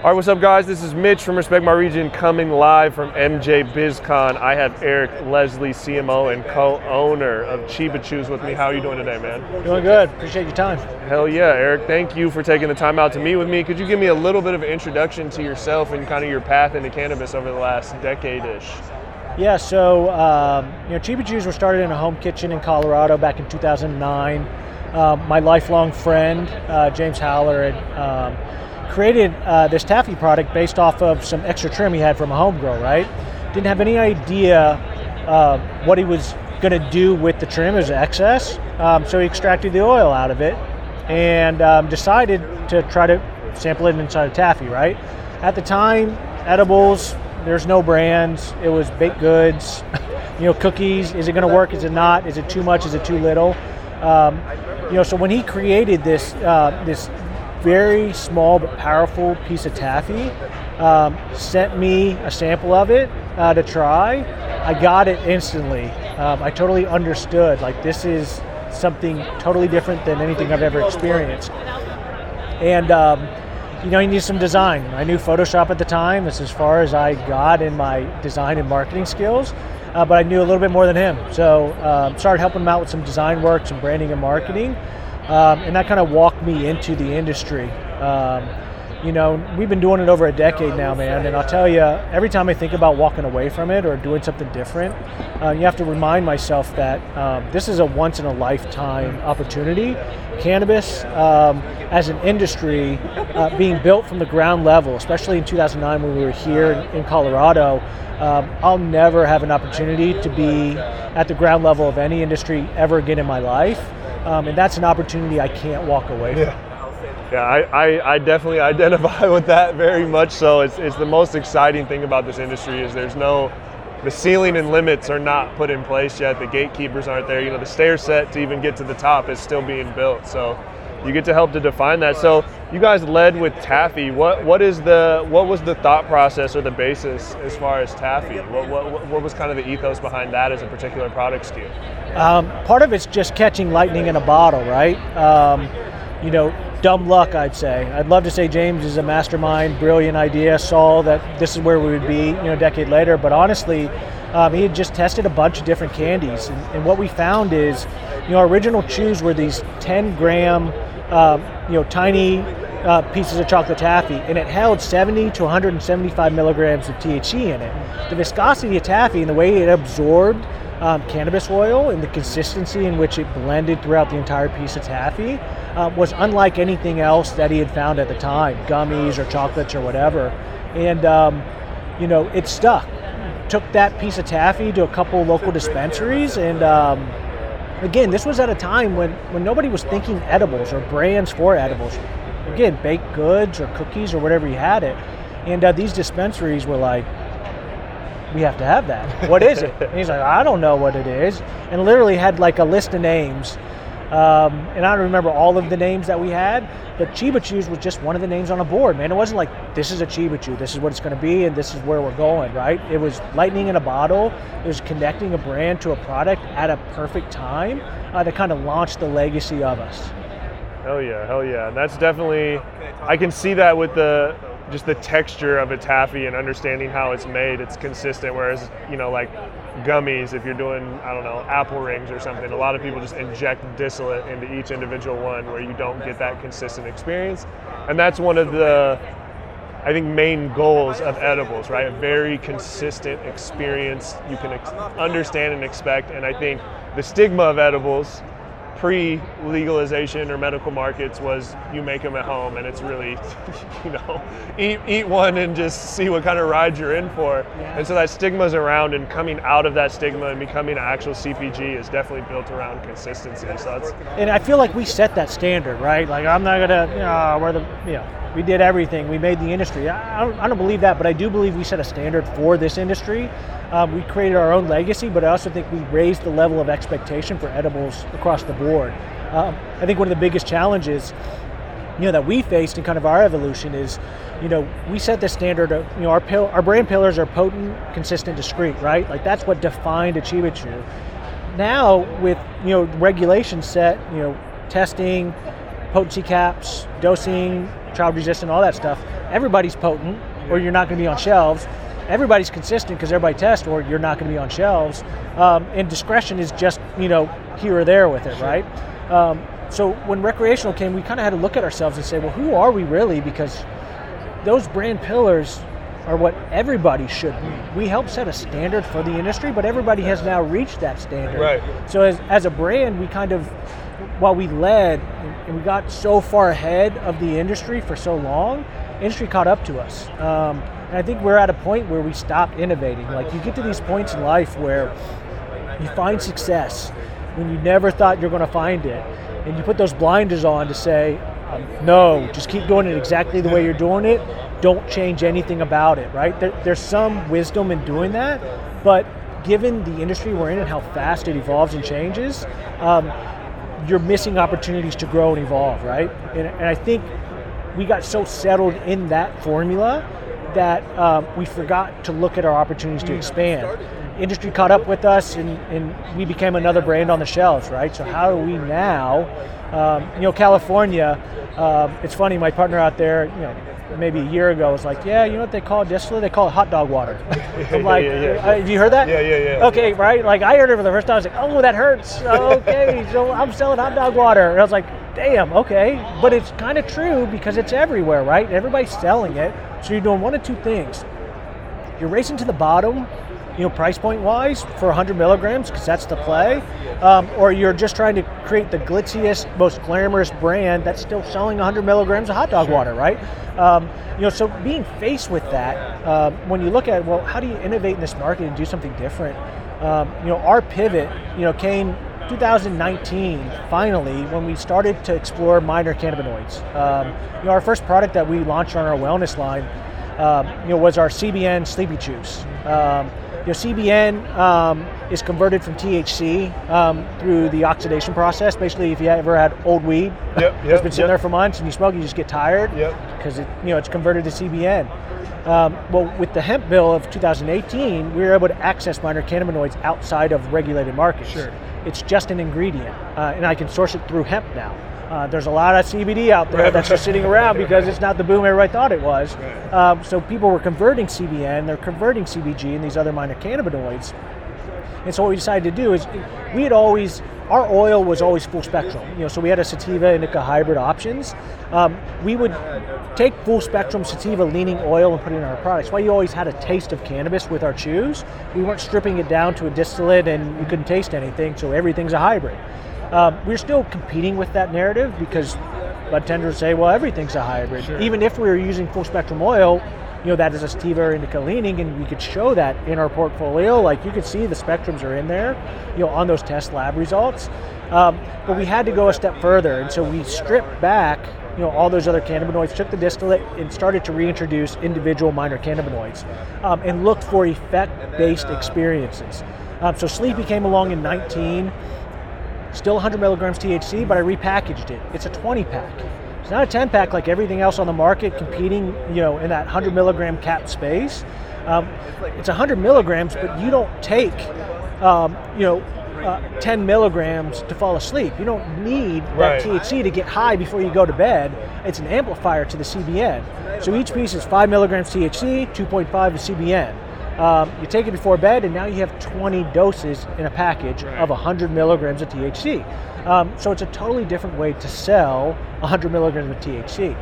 All right, what's up, guys? This is Mitch from Respect My Region coming live from MJ BizCon. I have Eric Leslie, CMO and co-owner of Chiba Chews with me. How are you doing today, man? Doing good. Appreciate your time. Hell yeah, Eric. Thank you for taking the time out to meet with me. Could you give me a little bit of an introduction to yourself and kind of your path into cannabis over the last decade-ish? Yeah, so um, you know, Chiba Chews were started in a home kitchen in Colorado back in 2009. Um, my lifelong friend, uh, James Haller, had um, created uh, this taffy product based off of some extra trim he had from a home grow, right? Didn't have any idea uh, what he was going to do with the trim as excess, um, so he extracted the oil out of it and um, decided to try to sample it inside of taffy, right? At the time, edibles, there's no brands, it was baked goods, you know, cookies, is it going to work, is it not, is it too much, is it too little? Um, you know, so when he created this, uh, this very small but powerful piece of taffy. Um, sent me a sample of it uh, to try. I got it instantly. Um, I totally understood. Like this is something totally different than anything I've ever experienced. And um, you know, you need some design. I knew Photoshop at the time. That's as far as I got in my design and marketing skills. Uh, but I knew a little bit more than him. So um, started helping him out with some design work, some branding and marketing. Um, and that kind of walked me into the industry. Um, you know, we've been doing it over a decade now, man. And I'll tell you, every time I think about walking away from it or doing something different, uh, you have to remind myself that um, this is a once in a lifetime opportunity. Cannabis um, as an industry uh, being built from the ground level, especially in 2009 when we were here in, Colorado. Um, I'll never have an opportunity to be at the ground level of any industry ever again in my life. Um, and that's an opportunity I can't walk away from. Yeah. Yeah, I, I, I, definitely identify with that very much so. It's, it's the most exciting thing about this industry is there's no, the ceiling and limits are not put in place yet. The gatekeepers aren't there. You know, the stair set to even get to the top is still being built. So you get to help to define that. So you guys led with taffy. What what is the what was the thought process or the basis as far as taffy? What what, what was kind of the ethos behind that as a particular product SKU? Um, part of it's just catching lightning in a bottle, right? Um, you know, dumb luck, I'd say. I'd love to say James is a mastermind, brilliant idea, saw that this is where we would be, you know, a decade later. But honestly, um, he had just tested a bunch of different candies, and, and what we found is, you know, our original chews were these 10 gram um, you know, tiny uh, pieces of chocolate taffy, and it held 70 to 175 milligrams of THC in it. The viscosity of taffy and the way it absorbed um, cannabis oil and the consistency in which it blended throughout the entire piece of taffy uh, was unlike anything else that he had found at the time, gummies or chocolates or whatever. And um, you know, it stuck. Took that piece of taffy to a couple local dispensaries and. Um, again, this was at a time when, when nobody was thinking edibles or brands for edibles. Again, baked goods or cookies or whatever you had it. And uh, these dispensaries were like, we have to have that. What is it? and he's like, I don't know what it is. And literally had like a list of names um, and I don't remember all of the names that we had, but Chiba Chews was just one of the names on a board, man. It wasn't like, this is a Chiba Chew, this is what it's going to be, and this is where we're going, right? It was lightning in a bottle. It was connecting a brand to a product at a perfect time uh, to kind of launch the legacy of us. Hell yeah, hell yeah. And that's definitely, I can see that with the, just the texture of a taffy and understanding how it's made. It's consistent, whereas, you know, like gummies, if you're doing, I don't know, apple rings or something, a lot of people just inject distillate into each individual one where you don't get that consistent experience. And that's one of the, I think, main goals of edibles, right? A very consistent experience you can ex- understand and expect. And I think the stigma of edibles pre-legalization or medical markets was you make them at home and it's really you know eat eat one and just see what kind of ride you're in for yeah. and so that stigma's around and coming out of that stigma and becoming an actual cpg is definitely built around consistency so that's and i feel like we set that standard right like i'm not gonna you know we're the you know we did everything. We made the industry. I don't, I don't believe that, but I do believe we set a standard for this industry. Um, we created our own legacy, but I also think we raised the level of expectation for edibles across the board. Um, I think one of the biggest challenges, you know, that we faced in kind of our evolution is, you know, we set the standard of, you know, our pill, our brand pillars are potent, consistent, discreet, right? Like that's what defined a Chiba Now with you know regulations set, you know, testing, potency caps, dosing, child resistant, all that stuff. Everybody's potent, or you're not going to be on shelves. Everybody's consistent because everybody tests, or you're not going to be on shelves. Um, and discretion is just you know here or there with it, right? Um, so when recreational came, we kind of had to look at ourselves and say, well, who are we really? Because those brand pillars are what everybody should be. We help set a standard for the industry, but everybody has now reached that standard. Right. So as, as a brand, we kind of, while we led and we got so far ahead of the industry for so long, industry caught up to us. Um, and I think we're at a point where we stop innovating. Like you get to these points in life where you find success when you never thought you're going to find it, and you put those blinders on to say, um, no, just keep doing it exactly the way you're doing it. Don't change anything about it, right? There, there's some wisdom in doing that, but given the industry we're in and how fast it evolves and changes, um, you're missing opportunities to grow and evolve, right? And, and I think we got so settled in that formula that um, we forgot to look at our opportunities to expand. Industry caught up with us, and, and we became another brand on the shelves, right? So how do we now? Um, you know, California. Um, it's funny. My partner out there, you know, maybe a year ago was like, yeah, you know what they call distillate? They call it hot dog water. I'm like, yeah, yeah. "Uh, have you heard that? Yeah, yeah, yeah. Okay, right? Like I heard it for the first time. I was like, oh, that hurts. Okay, so I'm selling hot dog water. And I was like, damn, okay. But it's kind of true because it's everywhere, right? Everybody's selling it. So you're doing one of two things. You're racing to the bottom, you know, price point wise for 100 milligrams because that's the play, um, or you're just trying to create the glitziest, most glamorous brand that's still selling 100 milligrams of hot dog water, right? Um, you know, so being faced with that, um, when you look at, well, how do you innovate in this market and do something different? Um, you know, our pivot, you know, came 2019 finally when we started to explore minor cannabinoids. Um, you know, our first product that we launched on our wellness line, um, you know, was our CBN Sleepy Chews. Um, you know, CBN um, is converted from THC um, through the oxidation process. Basically, if you ever had old weed Yep, that's yep, been sitting yep. there for months and you smoke, you just get tired Yep. because it, you know, it's converted to CBN. Um, well, with the hemp bill of 2018, we were able to access minor cannabinoids outside of regulated markets. Sure. It's just an ingredient, uh, and I can source it through hemp now. Uh, there's a lot of CBD out there Right. that's just sitting around because it's not the boom everybody thought it was. Um, so people were converting CBN, they're converting CBG and these other minor cannabinoids. And so what we decided to do is we had always our oil was always full spectrum. You know, so we had a sativa indica hybrid options. Um, we would take full spectrum sativa leaning oil and put it in our products. Why you always had a taste of cannabis with our chews. We weren't stripping it down to a distillate and you couldn't taste anything, so everything's a hybrid. Um, we're still competing with that narrative because bud tenders say, well, everything's a hybrid. Even if we were using full spectrum oil, you know, that is a or indica leaning, and we could show that in our portfolio. Like you could see the spectrums are in there, you know, on those test lab results. Um, but we had to go a step further, and so we stripped back, you know, all those other cannabinoids, took the distillate, and started to reintroduce individual minor cannabinoids, um, and looked for effect-based experiences. Um, so Sleepy came along in 19 still 100 milligrams THC, but I repackaged it. It's a 20 pack. It's not a 10 pack like everything else on the market competing, you know, in that 100 milligram cap space. Um, it's 100 milligrams, but you don't take, um, you know, uh, 10 milligrams to fall asleep. You don't need Right. that THC to get high before you go to bed. It's an amplifier to the CBN. So each piece is 5 milligrams THC, 2.5 is CBN. Um, you take it before bed, and now you have 20 doses in a package of 100 milligrams of THC. Um, so it's a totally different way to sell 100 milligrams of THC.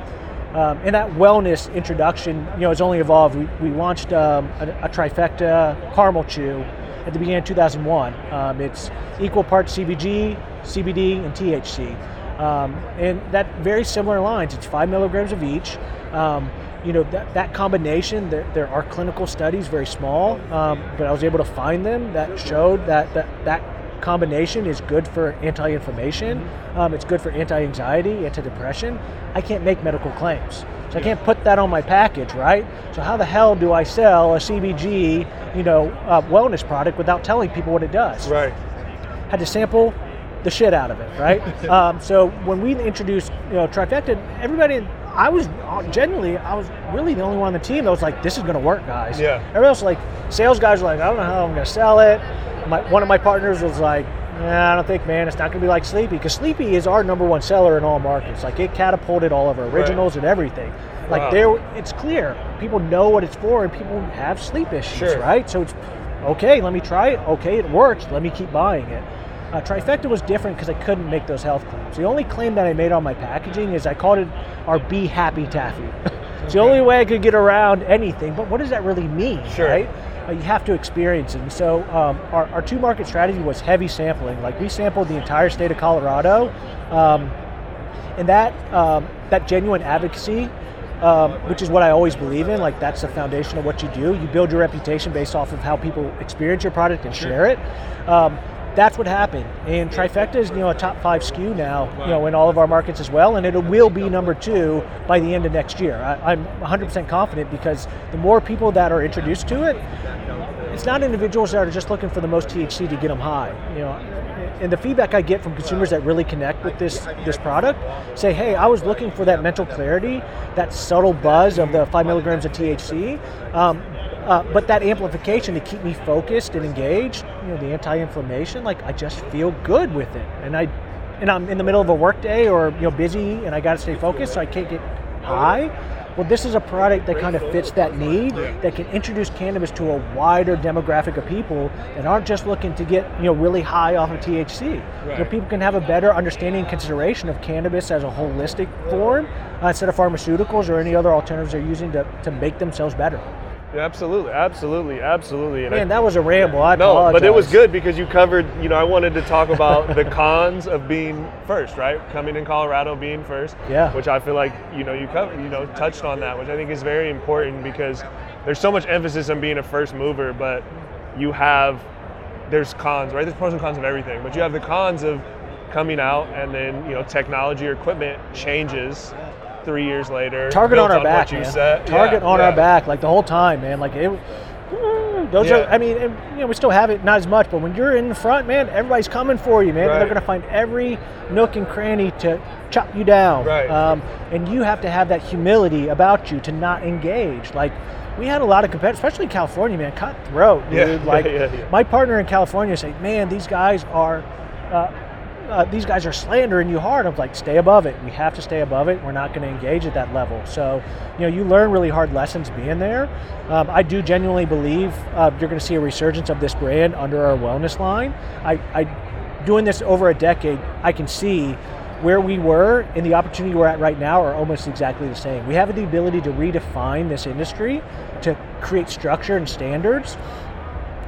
Um, and that wellness introduction, you know, has only evolved. We, we launched um, a, a trifecta caramel chew at the beginning of 2001. Um, it's equal parts CBG, CBD, and THC. Um, and that very similar lines. It's five milligrams of each. Um, you know that, that combination. There, there are clinical studies, very small, um, but I was able to find them that showed that that, that combination is good for anti-inflammation. Um, it's good for anti-anxiety, anti-depression. I can't make medical claims, so I can't put that on my package, right? So how the hell do I sell a CBG, you know, uh, wellness product without telling people what it does? Right. had to sample the shit out of it, right? um, so when we introduced, you know, trifecta, everybody, I was genuinely, I was really the only one on the team that was like, this is going to work, guys. Yeah. Everyone else, like, sales guys were like, I don't know how I'm going to sell it. My, one of my partners was like, Nah, I don't think, man. It's not going to be like Sleepy because Sleepy is our number one seller in all markets. Like it catapulted all of our originals right. and everything. Like wow. there, it's clear people know what it's for, and people have sleep issues, sure. right? So it's okay. Let me try it. Okay, it works. Let me keep buying it. Uh, Trifecta was different because I couldn't make those health claims. The only claim that I made on my packaging is I called it our Be Happy Taffy. it's the only way I could get around anything. But what does that really mean, sure. right? Uh, you have to experience it. And so um, our, our two market strategy was heavy sampling. Like we sampled the entire state of Colorado, um, and that um, that genuine advocacy um, which is what I always believe in. Like that's the foundation of what you do. You build your reputation based off of how people experience your product and share it. Um, that's what happened. And Trifecta is you know a top five SKU now, you know, in all of our markets as well, and it will be number two by the end of next year. I, I'm 100% confident because the more people that are introduced to it, it's not individuals that are just looking for the most THC to get them high. You know, and the feedback I get from consumers that really connect with this this product say, "Hey, I was looking for that mental clarity, that subtle buzz of the five milligrams of THC." Um, uh, but that amplification to keep me focused and engaged, you know, the anti-inflammation, like I just feel good with it, and I, and I'm in the middle of a workday or you know busy, and I got to stay focused, so I can't get high. Well, this is a product that kind of fits that need, that can introduce cannabis to a wider demographic of people that aren't just looking to get you know really high off of THC. Right. You know, people can have a better understanding and consideration of cannabis as a holistic form uh, instead of pharmaceuticals or any other alternatives they're using to, to make themselves better. Yeah, absolutely, absolutely, absolutely. And Man, I, that was a ramble. I no, apologize. but it was good because you covered. You know, I wanted to talk about the cons of being first, right? Coming in Colorado, being first. Yeah. Which I feel like you know you covered. You know, touched on that, which I think is very important because there's so much emphasis on being a first mover, but you have there's cons, right? There's pros and cons of everything, but you have the cons of coming out and then you know technology or equipment changes three years later. Target on our on back, man. Target yeah, on yeah. our back, like the whole time, man. Like it. Those yeah. are, I mean, you know, we still have it, not as much, but when you're in the front, man, everybody's coming for you, man. Right. They're going to find every nook and cranny to chop you down. Right. Um, and you have to have that humility about you to not engage. Like, we had a lot of competitors, especially in California, man, cutthroat, dude. Yeah. Like, my partner in California said, man, these guys are. Uh, uh, these guys are slandering you hard. I'm like, stay above it. We have to stay above it. We're not going to engage at that level. So, you know, you learn really hard lessons being there. Um, I do genuinely believe uh, you're going to see a resurgence of this brand under our wellness line. I, I, doing this over a decade, I can see where we were and the opportunity we're at right now are almost exactly the same. We have the ability to redefine this industry, to create structure and standards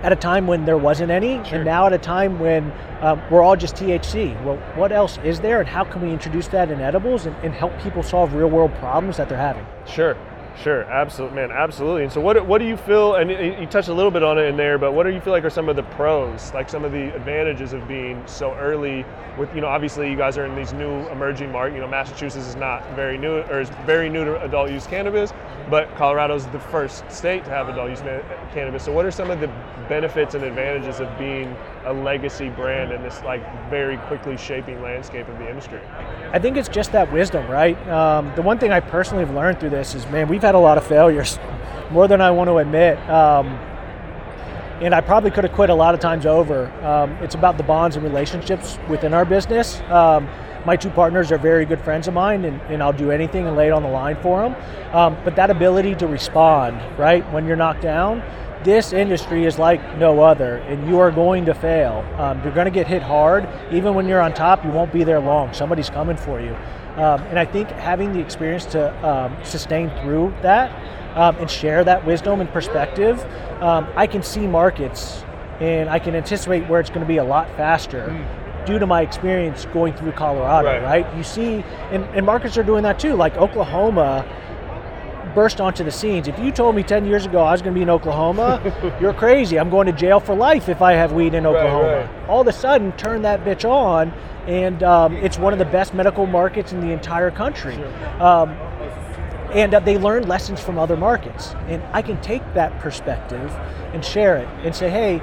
at a time when there wasn't any, sure. and now at a time when um, we're all just THC. Well, what else is there, and how can we introduce that in edibles and, and help people solve real world problems that they're having? Sure. Sure, absolutely, man, absolutely. And so, what what do you feel? And you touched a little bit on it in there, but what do you feel like are some of the pros, like some of the advantages of being so early? With you know, obviously, you guys are in these new emerging market. You know, Massachusetts is not very new, or is very new to adult use cannabis, but Colorado's the first state to have adult use cannabis. So, what are some of the benefits and advantages of being a legacy brand in this like very quickly shaping landscape of the industry? I think it's just that wisdom, right? Um, the one thing I personally have learned through this is, man, we've had a lot of failures, more than I want to admit. Um, and I probably could have quit a lot of times over. Um, it's about the bonds and relationships within our business. Um, my two partners are very good friends of mine, and, and, I'll do anything and lay it on the line for them. Um, but that ability to respond, right, when you're knocked down, this industry is like no other, and you are going to fail. Um, you're going to get hit hard. Even when you're on top, you won't be there long. Somebody's coming for you. Um, and I think having the experience to um, sustain through that um, and share that wisdom and perspective, um, I can see markets and I can anticipate where it's going to be a lot faster. Mm. Due to my experience going through Colorado, right? right? You see, and, and markets are doing that too. Like Oklahoma, burst onto the scenes. If you told me 10 years ago I was going to be in Oklahoma, you're crazy. I'm going to jail for life if I have weed in Oklahoma. Right, right. All of a sudden, turn that bitch on, and um, it's one of the best medical markets in the entire country. Sure. Um, and uh, they learn lessons from other markets. And I can take that perspective and share it and say, hey,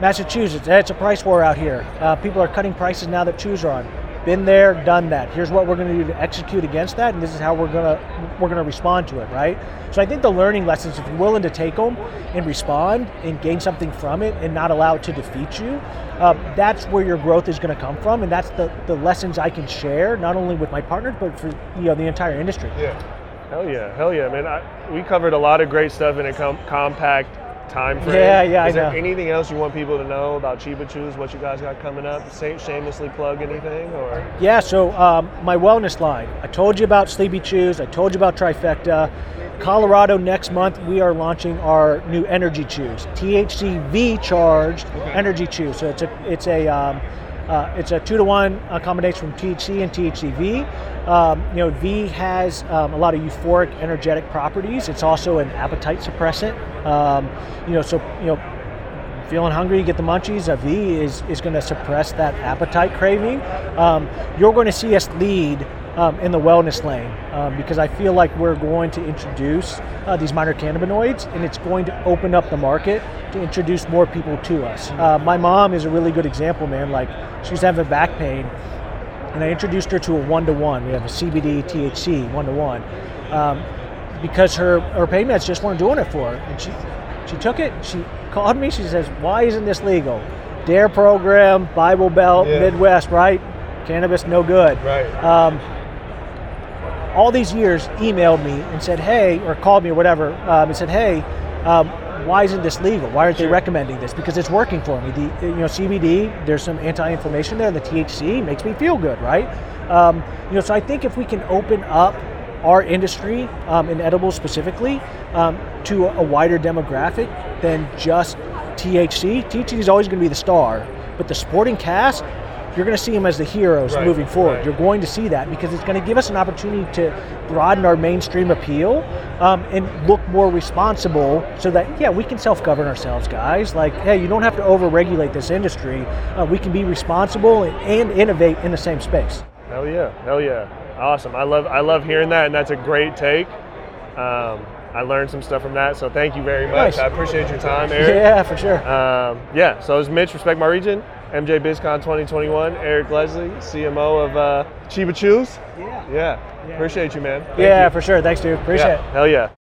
Massachusetts, it's a price war out here. Uh, people are cutting prices now that chews are on. Been there, done that. Here's what we're going to do to execute against that, and this is how we're going to we're going to respond to it, right? So I think the learning lessons, if you're willing to take them and respond and gain something from it, and not allow it to defeat you, uh, that's where your growth is going to come from, and that's the the lessons I can share not only with my partners but for you know the entire industry. Yeah. Hell yeah, hell yeah, man! I, we covered a lot of great stuff in a com- compact time frame. Yeah, yeah, Is I there know. anything else you want people to know about Chiba Chews? What you guys got coming up? Sa- shamelessly plug anything or? Yeah, so um, my wellness line. I told you about Sleepy Chews. I told you about Trifecta. Colorado next month, we are launching our new energy chews, THCV charged energy chews. So it's a it's a um, uh, it's a two to one combination from THC and THCV. Um, you know, V has um, a lot of euphoric, energetic properties. It's also an appetite suppressant. Um, you know, so you know, feeling hungry, you get the munchies. A V is, is going to suppress that appetite craving. Um, you're going to see us lead um, in the wellness lane um, because I feel like we're going to introduce uh, these minor cannabinoids and it's going to open up the market to introduce more people to us. Uh, my mom is a really good example, man. Like, she was having back pain and I introduced her to a one to one. We have a CBD THC one to one because her her pain meds just weren't doing it for her, and she she took it. She called me. She says, "Why isn't this legal? DARE program, Bible Belt, Yeah. Midwest, right? Cannabis, no good." Right. Um, all these years, emailed me and said, "Hey," or called me or whatever, um, and said, "Hey." Um, why isn't this legal? Why aren't they recommending this? Because it's working for me. The you know CBD, there's some anti-inflammation there. The THC makes me feel good, right? Um, you know, so I think if we can open up our industry um, in edibles specifically um, to a wider demographic than just THC. THC is always going to be the star, but the sporting cast, you're going to see them as the heroes Right, moving forward. right. You're going to see that because it's going to give us an opportunity to broaden our mainstream appeal um, and look more responsible so that, yeah, we can self govern ourselves, guys. Like, hey, you don't have to over regulate this industry. Uh, we can be responsible and, and innovate in the same space. Hell yeah, hell yeah, awesome. I love I love hearing that, and that's a great take. Um, I learned some stuff from that, so thank you very much. Nice. I appreciate your time, Eric. Yeah, for sure. Um, yeah, so it was Mitch, Respect My Region, MJ BizCon 2021, Eric Leslie, CMO of uh, Chiba Chews. Yeah. Yeah, appreciate you, man. Thank Yeah, you. for sure. Thanks, dude. Appreciate yeah. it. Hell yeah.